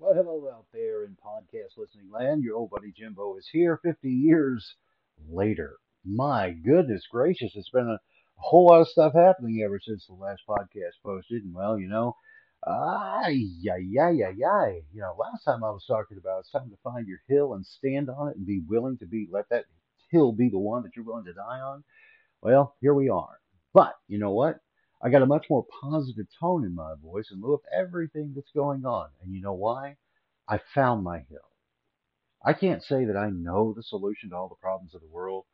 Well, hello out there in podcast listening land. Your old buddy Jimbo is here 50 years later. My goodness gracious, it's been a, whole lot of stuff happening ever since the last podcast posted. And well, you know, ay, yeah, yeah, yeah, yeah. You know, last time I was talking about it's time to find your hill and stand on it and be willing to be, let that hill be the one that you're willing to die on. Well, here we are. But you know what? I got a much more positive tone in my voice in lieu of everything that's going on. And you know why? I found my hill. I can't say that I know the solution to all the problems of the world.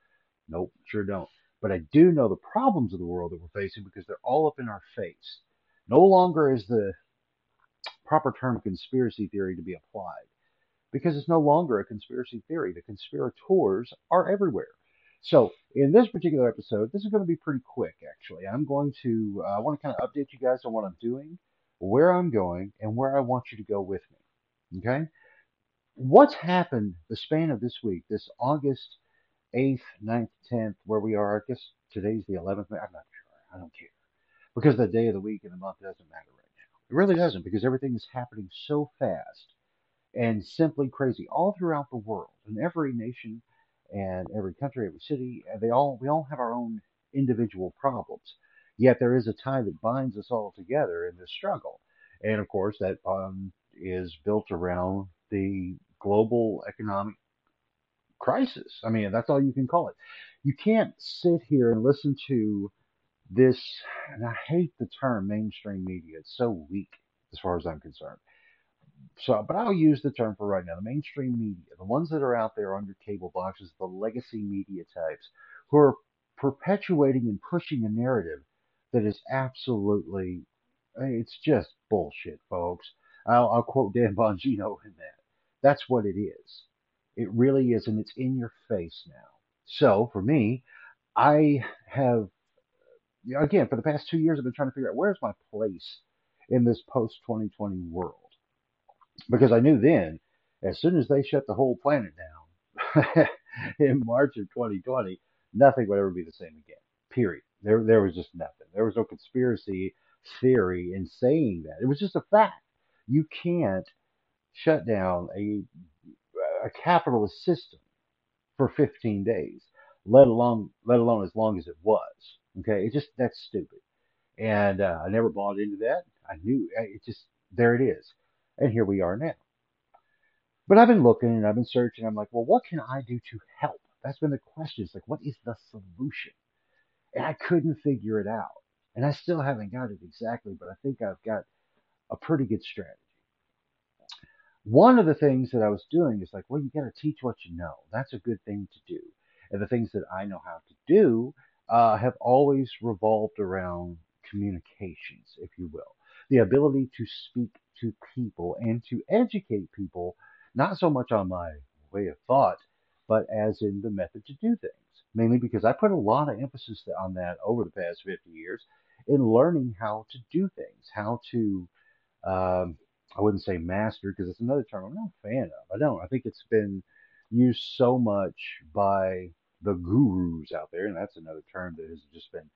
Nope, sure don't. But I do know the problems of the world that we're facing because they're all up in our face. No longer is the proper term conspiracy theory to be applied because it's no longer a conspiracy theory. The conspirators are everywhere. So in this particular episode, this is going to be pretty quick, actually. I'm going to, uh, I want to kind of update you guys on what I'm doing, where I'm going, and where I want you to go with me. Okay? What's happened the span of this week, this August 8th, 9th, 10th, where we are, I guess today's the 11th, I'm not sure. I don't care. Because the day of the week and the month doesn't matter right now. It really doesn't because everything is happening so fast and simply crazy all throughout the world And every nation and every country, every city, they all we all have our own individual problems. Yet there is a tie that binds us all together in this struggle, and of course that um, is built around the global economic crisis. I mean, that's all you can call it. You can't sit here and listen to this, and I hate the term mainstream media. It's so weak as far as I'm concerned so, but I'll use the term for right now. The mainstream media, the ones that are out there on your cable boxes, the legacy media types, who are perpetuating and pushing a narrative that is absolutely, it's just bullshit, folks. I'll, I'll quote Dan Bongino in that. That's what it is. It really is, and it's in your face now. So for me, I have, again, for the past two years, I've been trying to figure out where's my place in this post 2020 world because I knew then, as soon as they shut the whole planet down in March of 2020, nothing would ever be the same again. Period. There, there was just nothing. There was no conspiracy theory in saying that. It was just a fact. You can't shut down a a capitalist system for 15 days, let alone let alone as long as it was. Okay, it just that's stupid, and uh, I never bought into that. I knew it just there it is. And here we are now. But I've been looking and I've been searching. I'm like, well, what can I do to help? That's been the question. It's like, what is the solution? And I couldn't figure it out. And I still haven't got it exactly, but I think I've got a pretty good strategy. One of the things that I was doing is like, well, you got to teach what you know. That's a good thing to do. And the things that I know how to do uh, have always revolved around communications, if you will the ability to speak to people and to educate people, not so much on my way of thought, but as in the method to do things. Mainly because I put a lot of emphasis on that over the past 50 years in learning how to do things, how to, um, I wouldn't say master because it's another term I'm not a fan of. I don't. I think it's been used so much by the gurus out there, and that's another term that has just been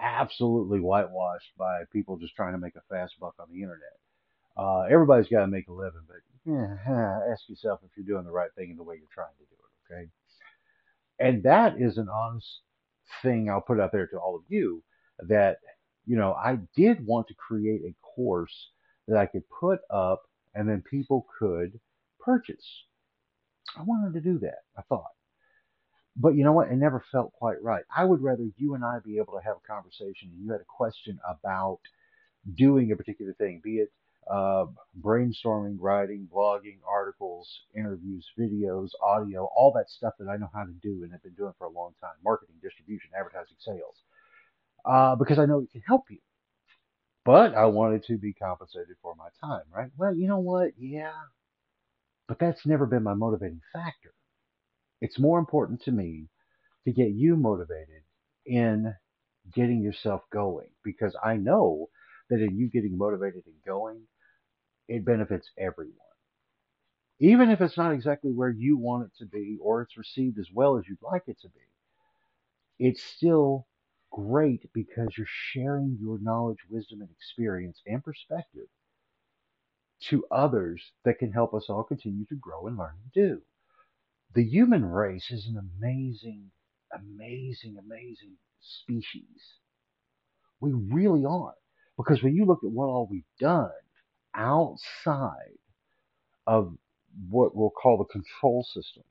absolutely whitewashed by people just trying to make a fast buck on the internet. Uh, everybody's got to make a living, but yeah, ask yourself if you're doing the right thing in the way you're trying to do it, okay? And that is an honest thing I'll put out there to all of you that, you know, I did want to create a course that I could put up and then people could purchase. I wanted to do that, I thought. But you know what? It never felt quite right. I would rather you and I be able to have a conversation and you had a question about doing a particular thing, be it uh, brainstorming, writing, blogging, articles, interviews, videos, audio, all that stuff that I know how to do and have been doing for a long time marketing, distribution, advertising, sales uh, because I know it can help you. But I wanted to be compensated for my time, right? Well, you know what? Yeah. But that's never been my motivating factor. It's more important to me to get you motivated in getting yourself going because I know that in you getting motivated and going, it benefits everyone. Even if it's not exactly where you want it to be or it's received as well as you'd like it to be, it's still great because you're sharing your knowledge, wisdom, and experience and perspective to others that can help us all continue to grow and learn and do. The human race is an amazing, amazing, amazing species. We really are. Because when you look at what all we've done outside of what we'll call the control system,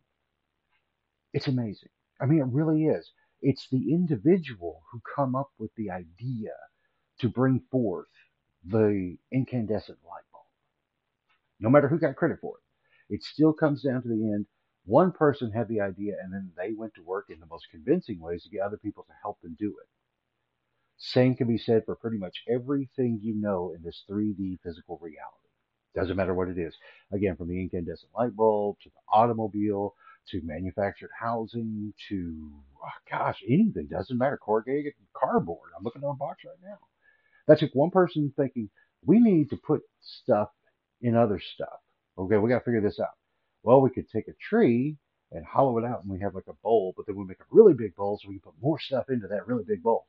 it's amazing. I mean, it really is. It's the individual who come up with the idea to bring forth the incandescent light bulb. No matter who got credit for it, it still comes down to the end. One person had the idea and then they went to work in the most convincing ways to get other people to help them do it. Same can be said for pretty much everything you know in this 3D physical reality. Doesn't matter what it is. Again, from the incandescent light bulb to the automobile to manufactured housing to, oh gosh, anything. Doesn't matter. Corrugated cardboard. I'm looking at a box right now. That took one person thinking, we need to put stuff in other stuff. Okay, we got to figure this out. Well, we could take a tree and hollow it out and we have like a bowl, but then we make a really big bowl so we can put more stuff into that really big bowl.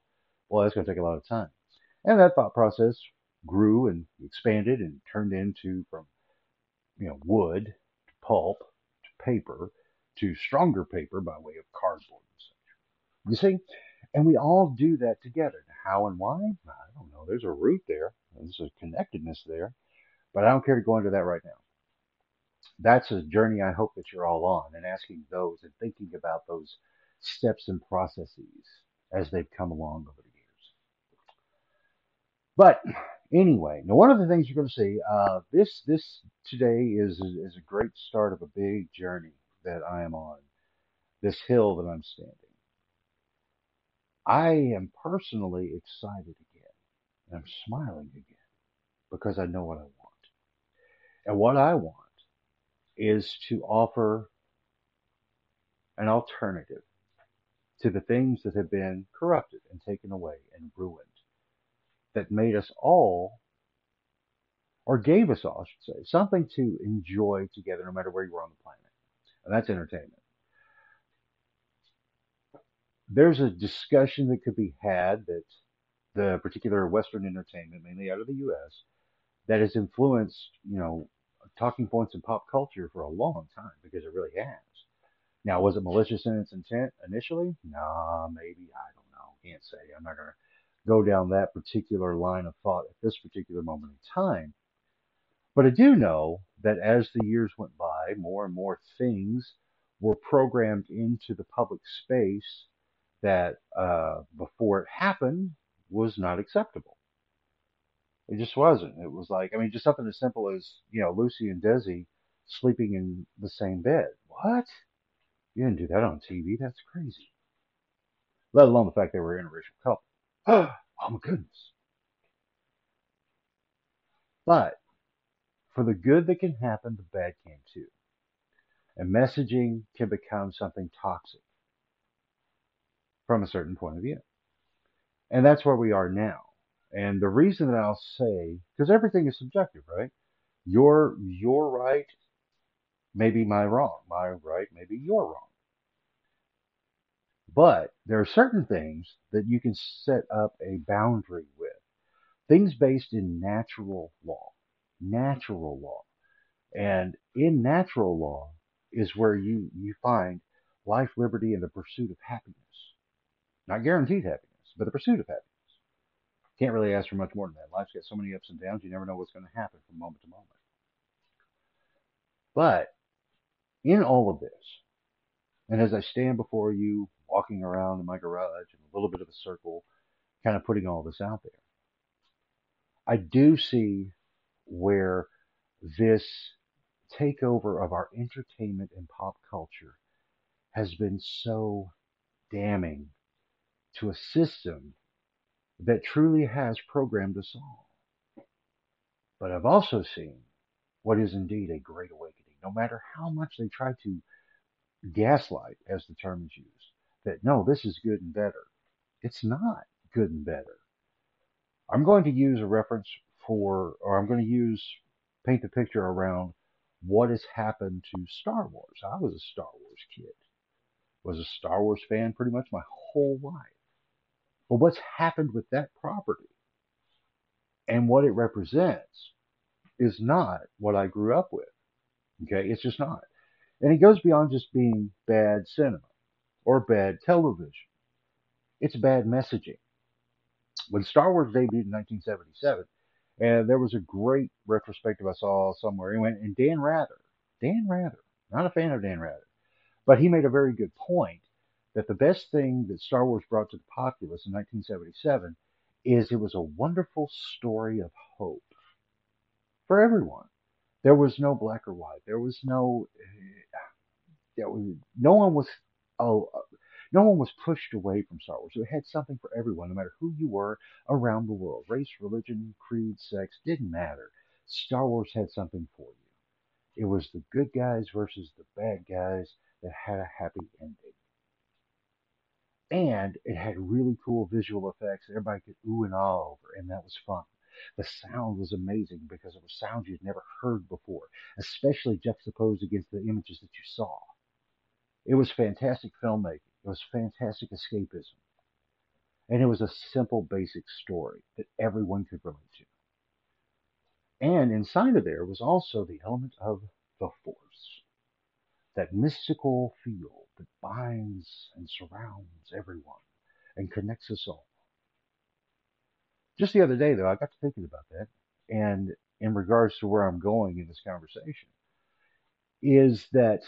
Well, that's going to take a lot of time. And that thought process grew and expanded and turned into from, you know, wood to pulp to paper to stronger paper by way of cardboard and such. You see? And we all do that together. How and why? I don't know. There's a root there. There's a connectedness there. But I don't care to go into that right now. That's a journey I hope that you're all on and asking those and thinking about those steps and processes as they've come along over the. But anyway, now one of the things you're going to see, uh, this this today is is a great start of a big journey that I am on, this hill that I'm standing. I am personally excited again, and I'm smiling again because I know what I want. And what I want is to offer an alternative to the things that have been corrupted and taken away and ruined that made us all, or gave us all, I should say, something to enjoy together no matter where you were on the planet. And that's entertainment. There's a discussion that could be had that the particular Western entertainment, mainly out of the U.S., that has influenced, you know, talking points in pop culture for a long time because it really has. Now, was it malicious in its intent initially? Nah, maybe. I don't know. Can't say. I'm not going to go down that particular line of thought at this particular moment in time. But I do know that as the years went by, more and more things were programmed into the public space that uh, before it happened was not acceptable. It just wasn't. It was like, I mean, just something as simple as, you know, Lucy and Desi sleeping in the same bed. What? You didn't do that on TV. That's crazy. Let alone the fact they were an interracial couple. oh my goodness. But for the good that can happen, the bad can too. And messaging can become something toxic from a certain point of view. And that's where we are now. And the reason that I'll say, because everything is subjective, right? Your your right may be my wrong. My right may be your wrong. But there are certain things that you can set up a boundary with. Things based in natural law. Natural law. And in natural law is where you, you find life, liberty, and the pursuit of happiness. Not guaranteed happiness, but the pursuit of happiness. Can't really ask for much more than that. Life's got so many ups and downs, you never know what's going to happen from moment to moment. But in all of this, and as I stand before you, walking around in my garage in a little bit of a circle, kind of putting all this out there, I do see where this takeover of our entertainment and pop culture has been so damning to a system that truly has programmed us all. But I've also seen what is indeed a great awakening, no matter how much they try to gaslight, as the term is used, that no, this is good and better. It's not good and better. I'm going to use a reference for, or I'm going to use, paint the picture around what has happened to Star Wars. I was a Star Wars kid, was a Star Wars fan pretty much my whole life. But what's happened with that property and what it represents is not what I grew up with. Okay, it's just not. And it goes beyond just being bad cinema or bad television. It's bad messaging. When Star Wars debuted in 1977, and there was a great retrospective I saw somewhere, and Dan Rather, Dan Rather, not a fan of Dan Rather, but he made a very good point that the best thing that Star Wars brought to the populace in 1977 is it was a wonderful story of hope for everyone. There was no black or white. There was no, eh, there was, no one was, oh, no one was pushed away from Star Wars. It had something for everyone, no matter who you were around the world. Race, religion, creed, sex, didn't matter. Star Wars had something for you. It was the good guys versus the bad guys that had a happy ending. And it had really cool visual effects that everybody could ooh and ah over, and that was fun. The sound was amazing because it was sounds you'd never heard before, especially juxtaposed against the images that you saw. It was fantastic filmmaking. It was fantastic escapism. And it was a simple, basic story that everyone could relate to. And inside of there was also the element of the Force, that mystical feel that binds and surrounds everyone and connects us all. Just the other day, though, I got to thinking about that, and in regards to where I'm going in this conversation, is that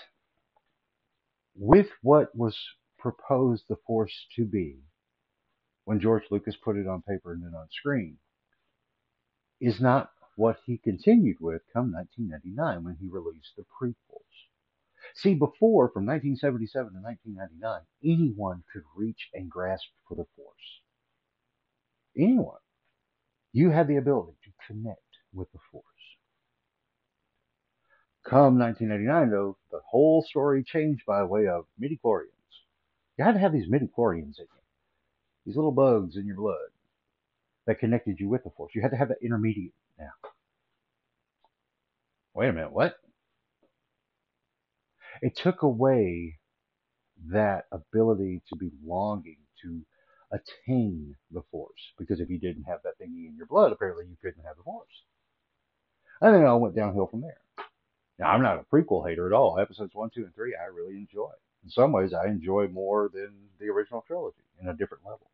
with what was proposed the Force to be when George Lucas put it on paper and then on screen is not what he continued with come 1999 when he released the prequels. See, before, from 1977 to 1999, anyone could reach and grasp for the Force. Anyone. You had the ability to connect with the Force. Come 1999, though, the whole story changed by way of midichlorians. You had to have these midichlorians in you, these little bugs in your blood that connected you with the Force. You had to have that intermediate now. Wait a minute, what? It took away that ability to be longing to attain the force. Because if you didn't have that thingy in your blood, apparently you couldn't have the force. And then it all went downhill from there. Now, I'm not a prequel hater at all. Episodes 1, 2, and 3, I really enjoy. In some ways, I enjoy more than the original trilogy in a different level.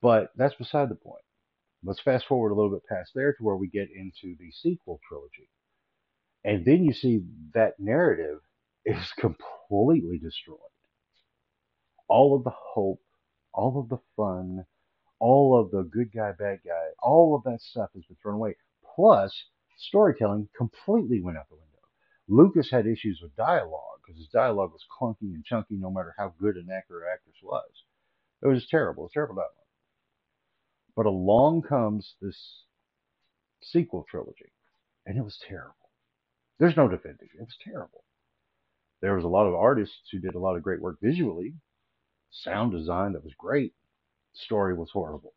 But that's beside the point. Let's fast forward a little bit past there to where we get into the sequel trilogy. And then you see that narrative is completely destroyed. All of the hope, all of the fun, all of the good guy, bad guy, all of that stuff has been thrown away. Plus, storytelling completely went out the window. Lucas had issues with dialogue because his dialogue was clunky and chunky no matter how good an actor or actress was. It was terrible. It was terrible dialogue. But along comes this sequel trilogy, and it was terrible. There's no defending it. Was terrible. There was a lot of artists who did a lot of great work visually, sound design that was great. Story was horrible.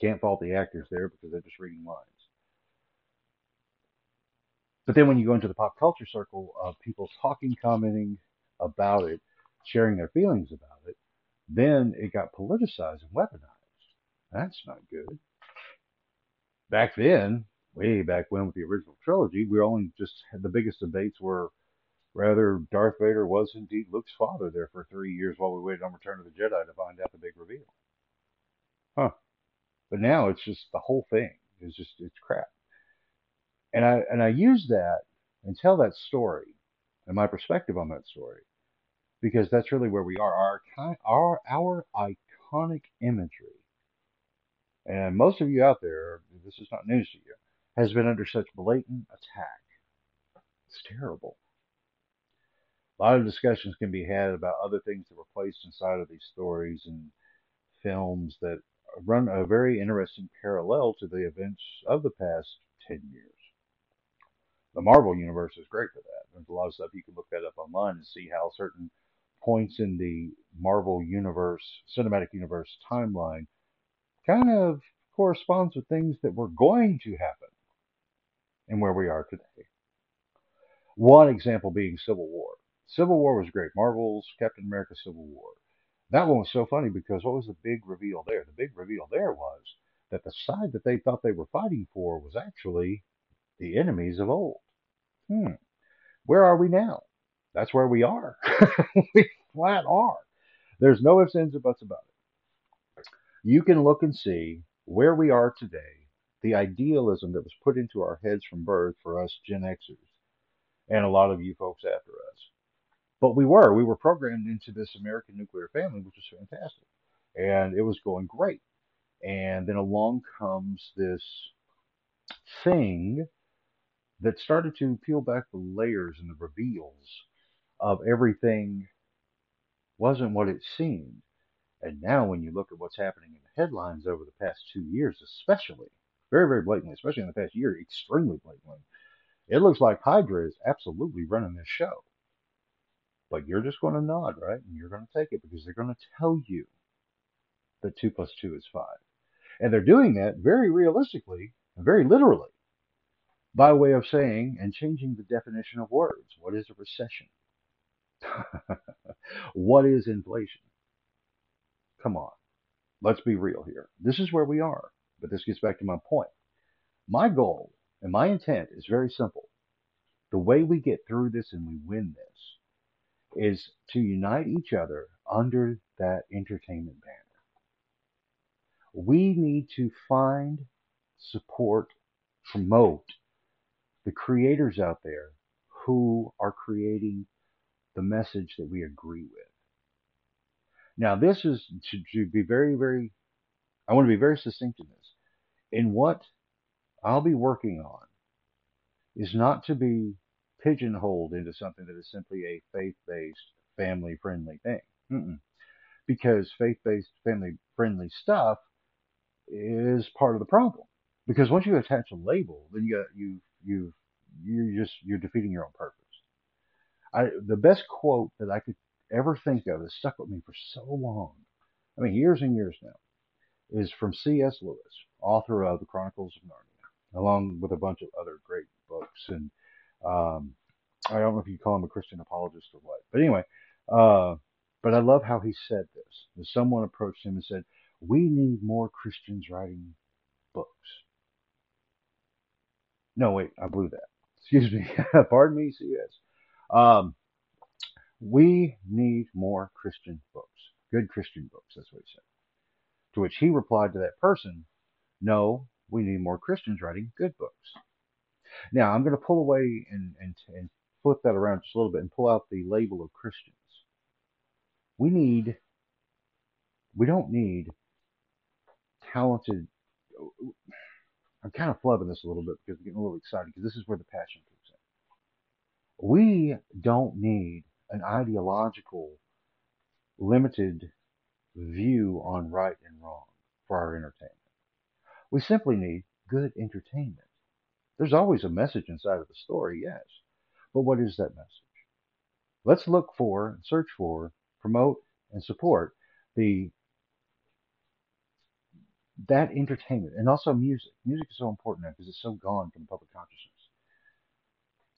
Can't fault the actors there because they're just reading lines. But then when you go into the pop culture circle of people talking, commenting about it, sharing their feelings about it, then it got politicized and weaponized. That's not good. Back then, way back when with the original trilogy, we only just had the biggest debates were whether Darth Vader was indeed Luke's father there for three years while we waited on Return of the Jedi to find out the big reveal. Huh. But now it's just the whole thing is just it's crap. And I and I use that and tell that story and my perspective on that story because that's really where we are. Our our our iconic imagery, and most of you out there, this is not news to you, has been under such blatant attack. It's terrible. A lot of discussions can be had about other things that were placed inside of these stories and films that run a very interesting parallel to the events of the past 10 years. The Marvel Universe is great for that. There's a lot of stuff you can look that up online and see how certain points in the Marvel Universe, Cinematic Universe timeline kind of corresponds with things that were going to happen and where we are today. One example being Civil War. Civil War was great. Marvel's Captain America Civil War. That one was so funny because what was the big reveal there? The big reveal there was that the side that they thought they were fighting for was actually the enemies of old. Hmm. Where are we now? That's where we are. we flat are. There's no ifs, ands, or buts about it. You can look and see where we are today, the idealism that was put into our heads from birth for us Gen Xers, and a lot of you folks after us. But we were, we were programmed into this American nuclear family, which was fantastic. And it was going great. And then along comes this thing that started to peel back the layers and the reveals of everything wasn't what it seemed. And now, when you look at what's happening in the headlines over the past two years, especially, very, very blatantly, especially in the past year, extremely blatantly, it looks like Hydra is absolutely running this show. But you're just going to nod, right? And you're going to take it because they're going to tell you that 2 plus 2 is 5. And they're doing that very realistically and very literally by way of saying and changing the definition of words. What is a recession? what is inflation? Come on. Let's be real here. This is where we are. But this gets back to my point. My goal and my intent is very simple. The way we get through this and we win this is to unite each other under that entertainment banner. We need to find, support, promote the creators out there who are creating the message that we agree with. Now, this is to, to be very, very, I want to be very succinct in this. In what I'll be working on is not to be pigeonholed into something that is simply a faith based, family friendly thing. Mm-mm. Because faith based, family friendly stuff is part of the problem. Because once you attach a label, then you you you you're just you're defeating your own purpose. I, the best quote that I could ever think of that stuck with me for so long, I mean years and years now, is from C.S. Lewis, author of the Chronicles of Narnia, along with a bunch of other great books. And um, I don't know if you call him a Christian apologist or what, but anyway, uh, but I love how he said this. Someone approached him and said, "We need more Christians writing books." No, wait, I blew that. Excuse me. Pardon me, CS. Um, we need more Christian books, good Christian books. That's what he said. To which he replied to that person, No, we need more Christians writing good books. Now, I'm going to pull away and, and, and flip that around just a little bit and pull out the label of Christians. We need, we don't need talented, I'm kind of flubbing this a little bit because I'm getting a little excited because this is where the passion comes in. We don't need an ideological, limited view on right and wrong for our entertainment. We simply need good entertainment. There's always a message inside of the story, yes. But what is that message? Let's look for, search for, promote, and support the that entertainment and also music. Music is so important now because it's so gone from public consciousness.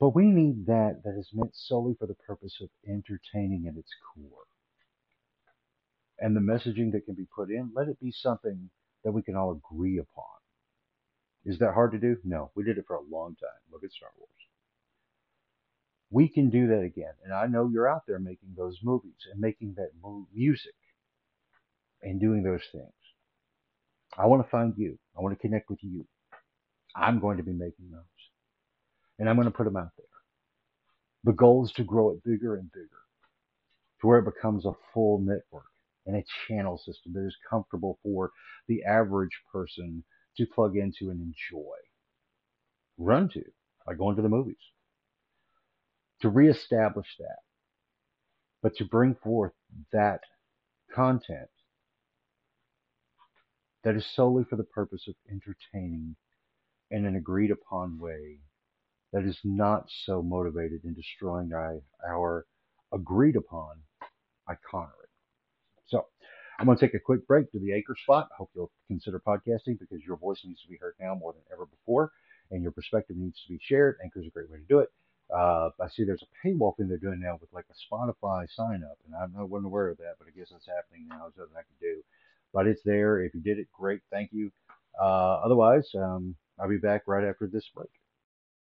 But we need that that is meant solely for the purpose of entertaining at its core. And the messaging that can be put in, let it be something that we can all agree upon. Is that hard to do? No. We did it for a long time. Look at Star Wars. We can do that again. And I know you're out there making those movies and making that music and doing those things. I want to find you. I want to connect with you. I'm going to be making those. And I'm going to put them out there. The goal is to grow it bigger and bigger to where it becomes a full network and a channel system that is comfortable for the average person to plug into and enjoy. Run to by going to the movies. To reestablish that. But to bring forth that content that is solely for the purpose of entertaining in an agreed upon way that is not so motivated in destroying our, our agreed upon iconery. So I'm going to take a quick break to the Anchor spot. I hope you'll consider podcasting because your voice needs to be heard now more than ever before, and your perspective needs to be shared. Anchor is a great way to do it. Uh, I see there's a paywall thing they're doing now with like a Spotify sign up, and I wasn't aware of that, but I guess that's happening now. There's nothing I can do but it's there. If you did it, great. Thank you. Uh, otherwise, um, I'll be back right after this break.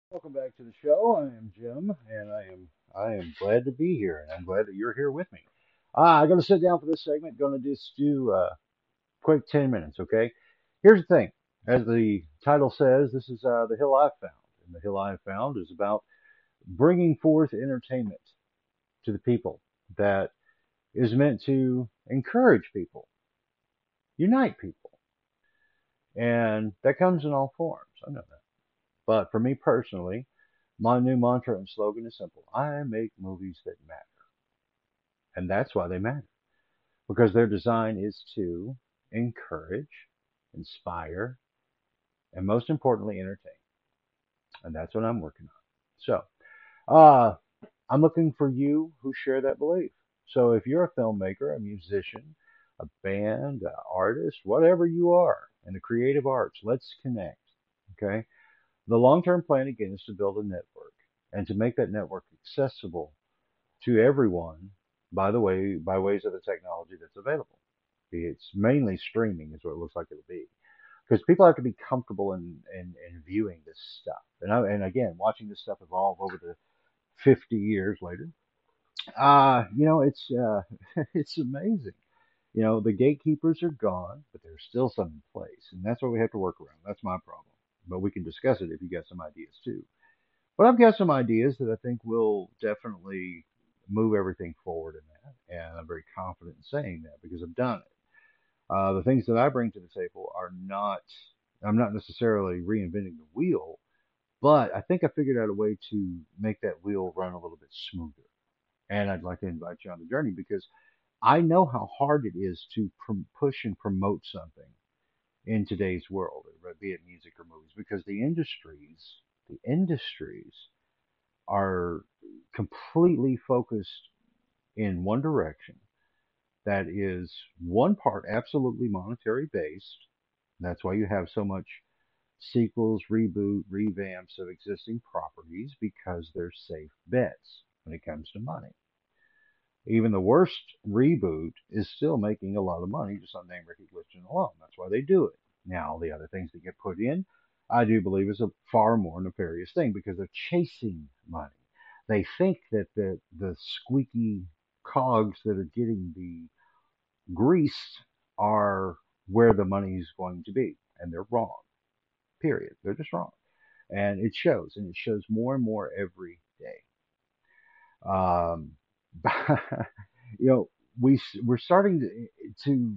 Welcome back to the show. I am Jim, and I am I am glad to be here, and I'm glad that you're here with me. Uh, I'm going to sit down for this segment. Going to just do a quick 10 minutes, okay? Here's the thing. As the title says, this is uh, the hill I've found. And the hill I've found is about bringing forth entertainment to the people that is meant to encourage people, unite people. And that comes in all forms. I know that. But for me personally, my new mantra and slogan is simple. I make movies that matter. And that's why they matter. Because their design is to encourage, inspire, and most importantly, entertain. And that's what I'm working on. So, uh, I'm looking for you who share that belief. So if you're a filmmaker, a musician, a band, an artist, whatever you are in the creative arts, let's connect. Okay. The long term plan again is to build a network and to make that network accessible to everyone by the way, by ways of the technology that's available. It's mainly streaming is what it looks like it'll be. Because people have to be comfortable in, in, in viewing this stuff. And, I, and again, watching this stuff evolve over the 50 years later, uh, you know, it's, uh, it's amazing. You know, the gatekeepers are gone, but there's still some in place. And that's what we have to work around. That's my problem. But we can discuss it if you got some ideas too. But I've got some ideas that I think will definitely move everything forward in that. And I'm very confident in saying that because I've done it. Uh, the things that I bring to the table are not, I'm not necessarily reinventing the wheel, but I think I figured out a way to make that wheel run a little bit smoother. And I'd like to invite you on the journey because I know how hard it is to push and promote something in today's world, uh, be it music or movies, because the industries, the industries are completely focused in one direction that is one part absolutely monetary based. That's why you have so much sequels, reboot, revamps of existing properties because they're safe bets when it comes to money. Even the worst reboot is still making a lot of money just on name recognition alone. That's why they do it. Now, the other things that get put in, I do believe is a far more nefarious thing because they're chasing money. They think that the, the squeaky cogs that are getting the grease are where the money is going to be. And they're wrong. Period. They're just wrong. And it shows, and it shows more and more every day. Um, you know, we we're starting to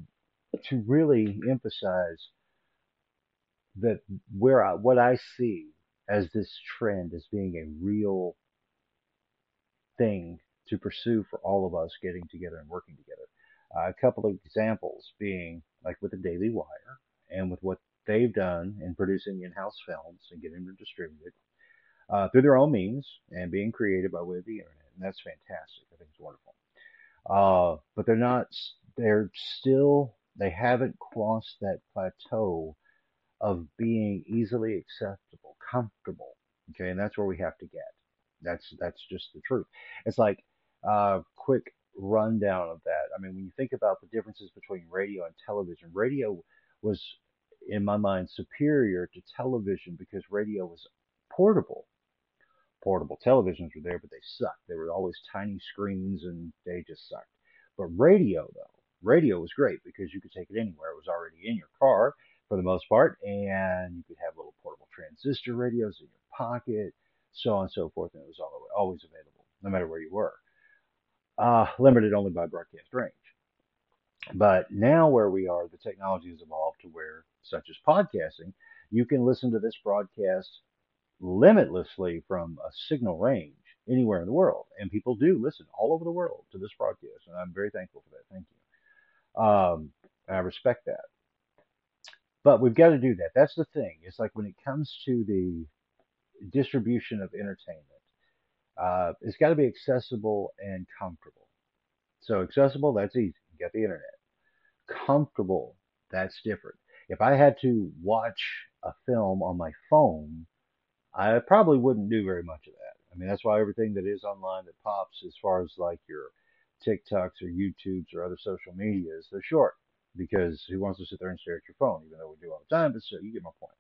to really emphasize that where I, what I see as this trend as being a real thing to pursue for all of us getting together and working together. Uh, a couple of examples being like with the Daily Wire and with what they've done in producing in-house films and getting them distributed uh, through their own means and being created by way of the internet, and that's fantastic. I think it's wonderful. Uh, but they're not. They're still. They haven't crossed that plateau of being easily acceptable, comfortable. Okay, and that's where we have to get. That's that's just the truth. It's like a uh, quick rundown of that. I mean, when you think about the differences between radio and television, radio was, in my mind, superior to television because radio was portable. Portable televisions were there, but they sucked. They were always tiny screens and they just sucked. But radio, though, radio was great because you could take it anywhere. It was already in your car for the most part, and you could have little portable transistor radios in your pocket so on and so forth, and it was always available, no matter where you were. Uh, limited only by broadcast range. But now, where we are, the technology has evolved to where, such as podcasting, you can listen to this broadcast limitlessly from a signal range anywhere in the world. And people do listen all over the world to this broadcast. And I'm very thankful for that. Thank you. Um, I respect that. But we've got to do that. That's the thing. It's like when it comes to the distribution of entertainment. Uh, it's got to be accessible and comfortable. So accessible, that's easy. You got the internet. Comfortable, that's different. If I had to watch a film on my phone, I probably wouldn't do very much of that. I mean, that's why everything that is online that pops, as far as like your TikToks or YouTubes or other social medias, they're short. because who wants to sit there and stare at your phone, even though we do all the time, but still, you get my point.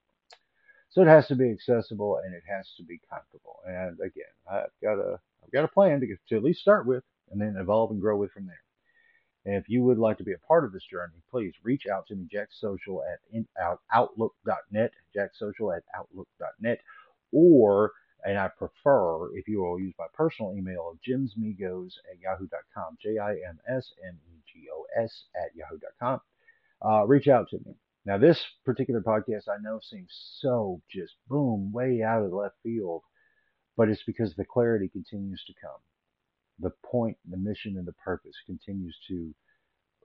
So it has to be accessible and it has to be comfortable. And again, I've got a I've got a plan to, get, to at least start with and then evolve and grow with from there. And if you would like to be a part of this journey, please reach out to me, jacksocial at in, out, outlook.net, jacksocial at outlook.net, or, and I prefer if you will use my personal email of jimsmegos at yahoo.com, J-I-M-S-M-E-G-O-S at yahoo.com. Uh, reach out to me. Now, this particular podcast I know seems so just boom, way out of the left field, but it's because the clarity continues to come the point, the mission, and the purpose continues to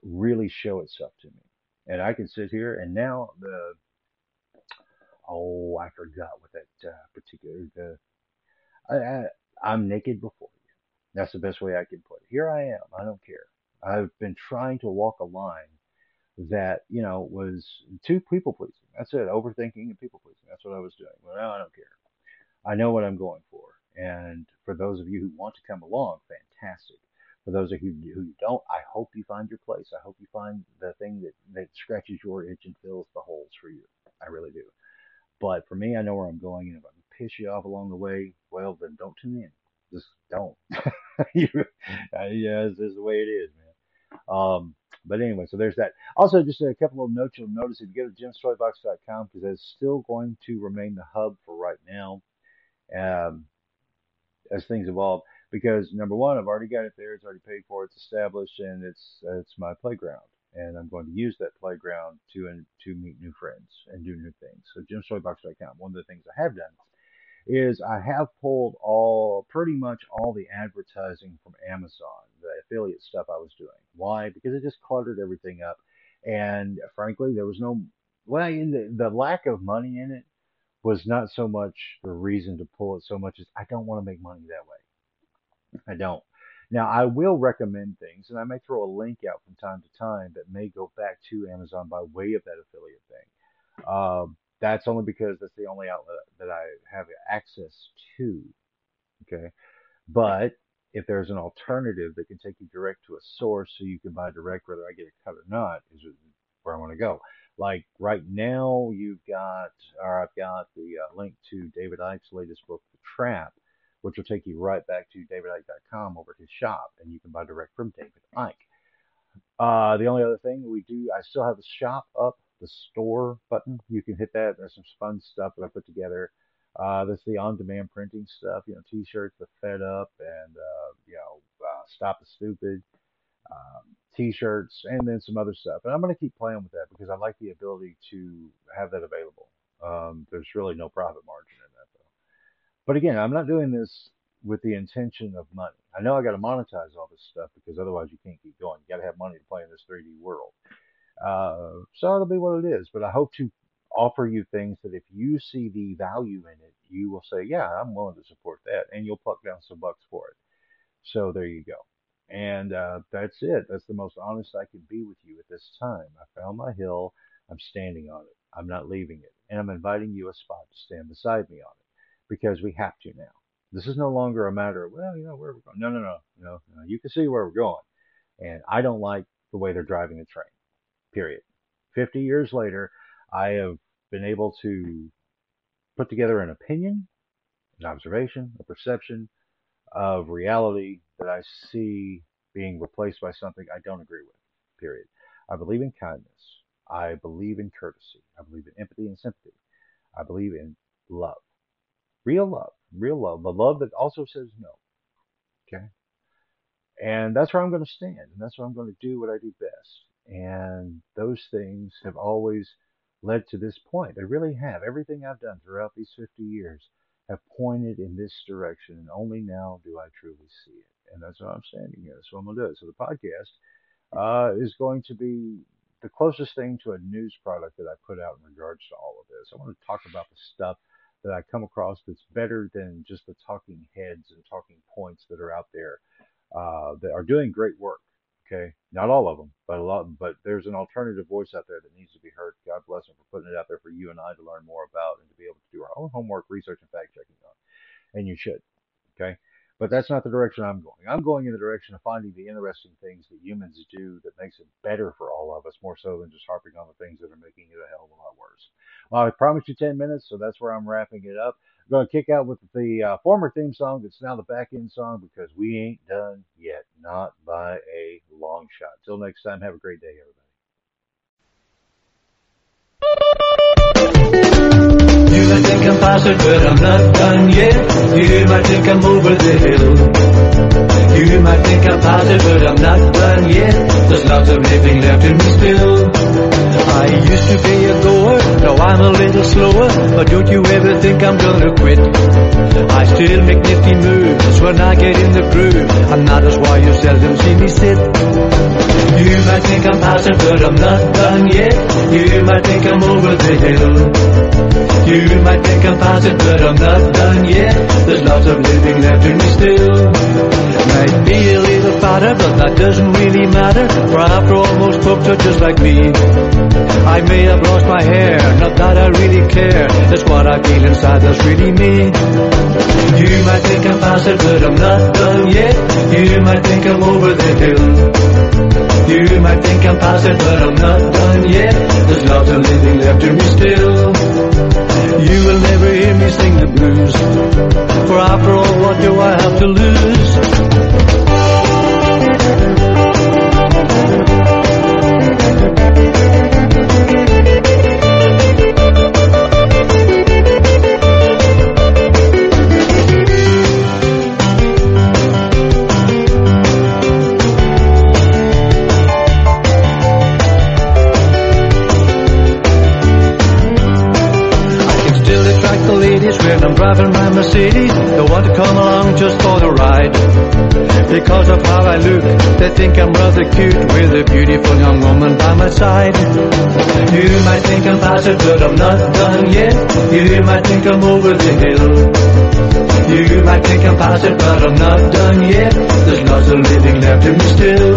really show itself to me. And I can sit here and now the oh I forgot what that uh, particular the I, I I'm naked before you. That's the best way I can put it. Here I am. I don't care. I've been trying to walk a line that you know was too people pleasing. That's it. Overthinking and people pleasing. That's what I was doing. Well, now I don't care. I know what I'm going for. And for those of you who want to come along, fantastic. For those of you who don't, I hope you find your place. I hope you find the thing that, that scratches your itch and fills the holes for you. I really do. But for me, I know where I'm going, and if I can piss you off along the way, well, then don't tune in. Just don't. uh, yeah, this is the way it is, man. Um, but anyway, so there's that. Also, just a couple of notes you'll notice if you go to jimstoybox.com, because that's still going to remain the hub for right now. Um, as things evolve. Because number one, I've already got it there; it's already paid for, it's established, and it's it's my playground. And I'm going to use that playground to to meet new friends and do new things. So JimStoybox.com. One of the things I have done is I have pulled all pretty much all the advertising from Amazon, the affiliate stuff I was doing. Why? Because it just cluttered everything up, and frankly, there was no well, the, the lack of money in it was not so much the reason to pull it so much as I don't want to make money that way. I don't. Now, I will recommend things, and I may throw a link out from time to time that may go back to Amazon by way of that affiliate thing. Um, that's only because that's the only outlet that I have access to. Okay. But if there's an alternative that can take you direct to a source so you can buy direct whether I get a cut or not, is where I want to go. Like right now, you've got, or I've got the uh, link to David Icke's latest book, The Trap, which will take you right back to davidicke.com over to his shop, and you can buy direct from David Icke. Uh, the only other thing we do, I still have the shop up, the store button. You can hit that. There's some fun stuff that I put together. Uh, that's the on-demand printing stuff, you know, t-shirts, the Fed Up, and uh, you know, uh, Stop the Stupid um, t-shirts, and then some other stuff. And I'm going to keep playing with that because I like the ability to have that available. Um, there's really no profit margin in that. But again, I'm not doing this with the intention of money. I know I got to monetize all this stuff because otherwise you can't keep going. You got to have money to play in this 3D world. Uh, so it'll be what it is. But I hope to offer you things that if you see the value in it, you will say, yeah, I'm willing to support that. And you'll pluck down some bucks for it. So there you go. And uh, that's it. That's the most honest I can be with you at this time. I found my hill. I'm standing on it. I'm not leaving it. And I'm inviting you a spot to stand beside me on it because we have to now. This is no longer a matter of, well, you know, where we're going. No, no, no, no, no. You can see where we're going. And I don't like the way they're driving the train, period. 50 years later, I have been able to put together an opinion, an observation, a perception of reality that I see being replaced by something I don't agree with. Period. I believe in kindness. I believe in courtesy. I believe in empathy and sympathy. I believe in love. Real love. Real love. The love that also says no. Okay? And that's where I'm going to stand. And that's where I'm going to do what I do best. And those things have always led to this point. They really have. Everything I've done throughout these 50 years have pointed in this direction, and only now do I truly see it. And that's why I'm standing here. That's what I'm going to do. So the podcast uh, is going to be the closest thing to a news product that I put out in regards to all of this. I want to talk about the stuff that I come across that's better than just the talking heads and talking points that are out there uh, that are doing great work. Okay, not all of them, but a lot. But there's an alternative voice out there that needs to be heard. God bless them for putting it out there for you and I to learn more about and to be able to do our own homework, research, and fact checking on. And you should. Okay. But that's not the direction I'm going. I'm going in the direction of finding the interesting things that humans do that makes it better for all of us, more so than just harping on the things that are making it a hell of a lot worse. Well, I promised you 10 minutes, so that's where I'm wrapping it up. I'm going to kick out with the uh, former theme song that's now the back end song because we ain't done yet, not by a long shot. Till next time, have a great day, everybody. Think I'm past it, but I'm not done yet. You might think I'm over the hill. You might think I'm past it, but I'm not done yet. There's lots of living left in me still. I used to be a goer, now I'm a little slower. But don't you ever think I'm gonna quit. I still make nifty moves when I get in the groove. I'm not as why you seldom see me sit. You might think I'm past it, but I'm not done yet. You might think I'm over the hill. You might think I'm past it, but I'm not done yet. There's lots of living left in me still. Might be a little fatter, but that doesn't really matter. For after all, most folks are just like me. I may have lost my hair, not that I really care. That's what I feel inside, that's really me. You might think I'm past it, but I'm not done yet. You might think I'm over the hill. You might think I'm past it, but I'm not done yet. There's lots of living left in me still. You will never hear me sing the blues. For after all, what do I have to lose? Mercedes. They want to come along just for the ride. Because of how I look They think I'm rather cute With a beautiful young woman by my side. You might think I'm past it But I'm not done yet. You might think I'm over the hill. You might think I'm past it But I'm not done yet. There's lots of living left in me still.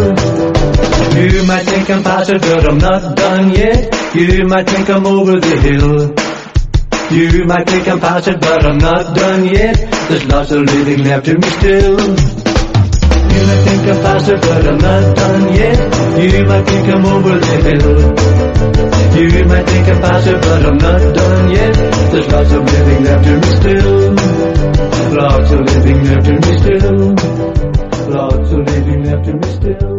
You might think I'm past it But I'm not done yet. You might think I'm over the hill you might think I'm past it, but I'm not done yet. There's lots of living left in me still. You might think I'm past it, but I'm not done yet. You might think I'm over the hill. You might think I'm past it, but I'm not done yet. There's lots of living left in me still. Lots of living left in me still. Lots of living left in me still.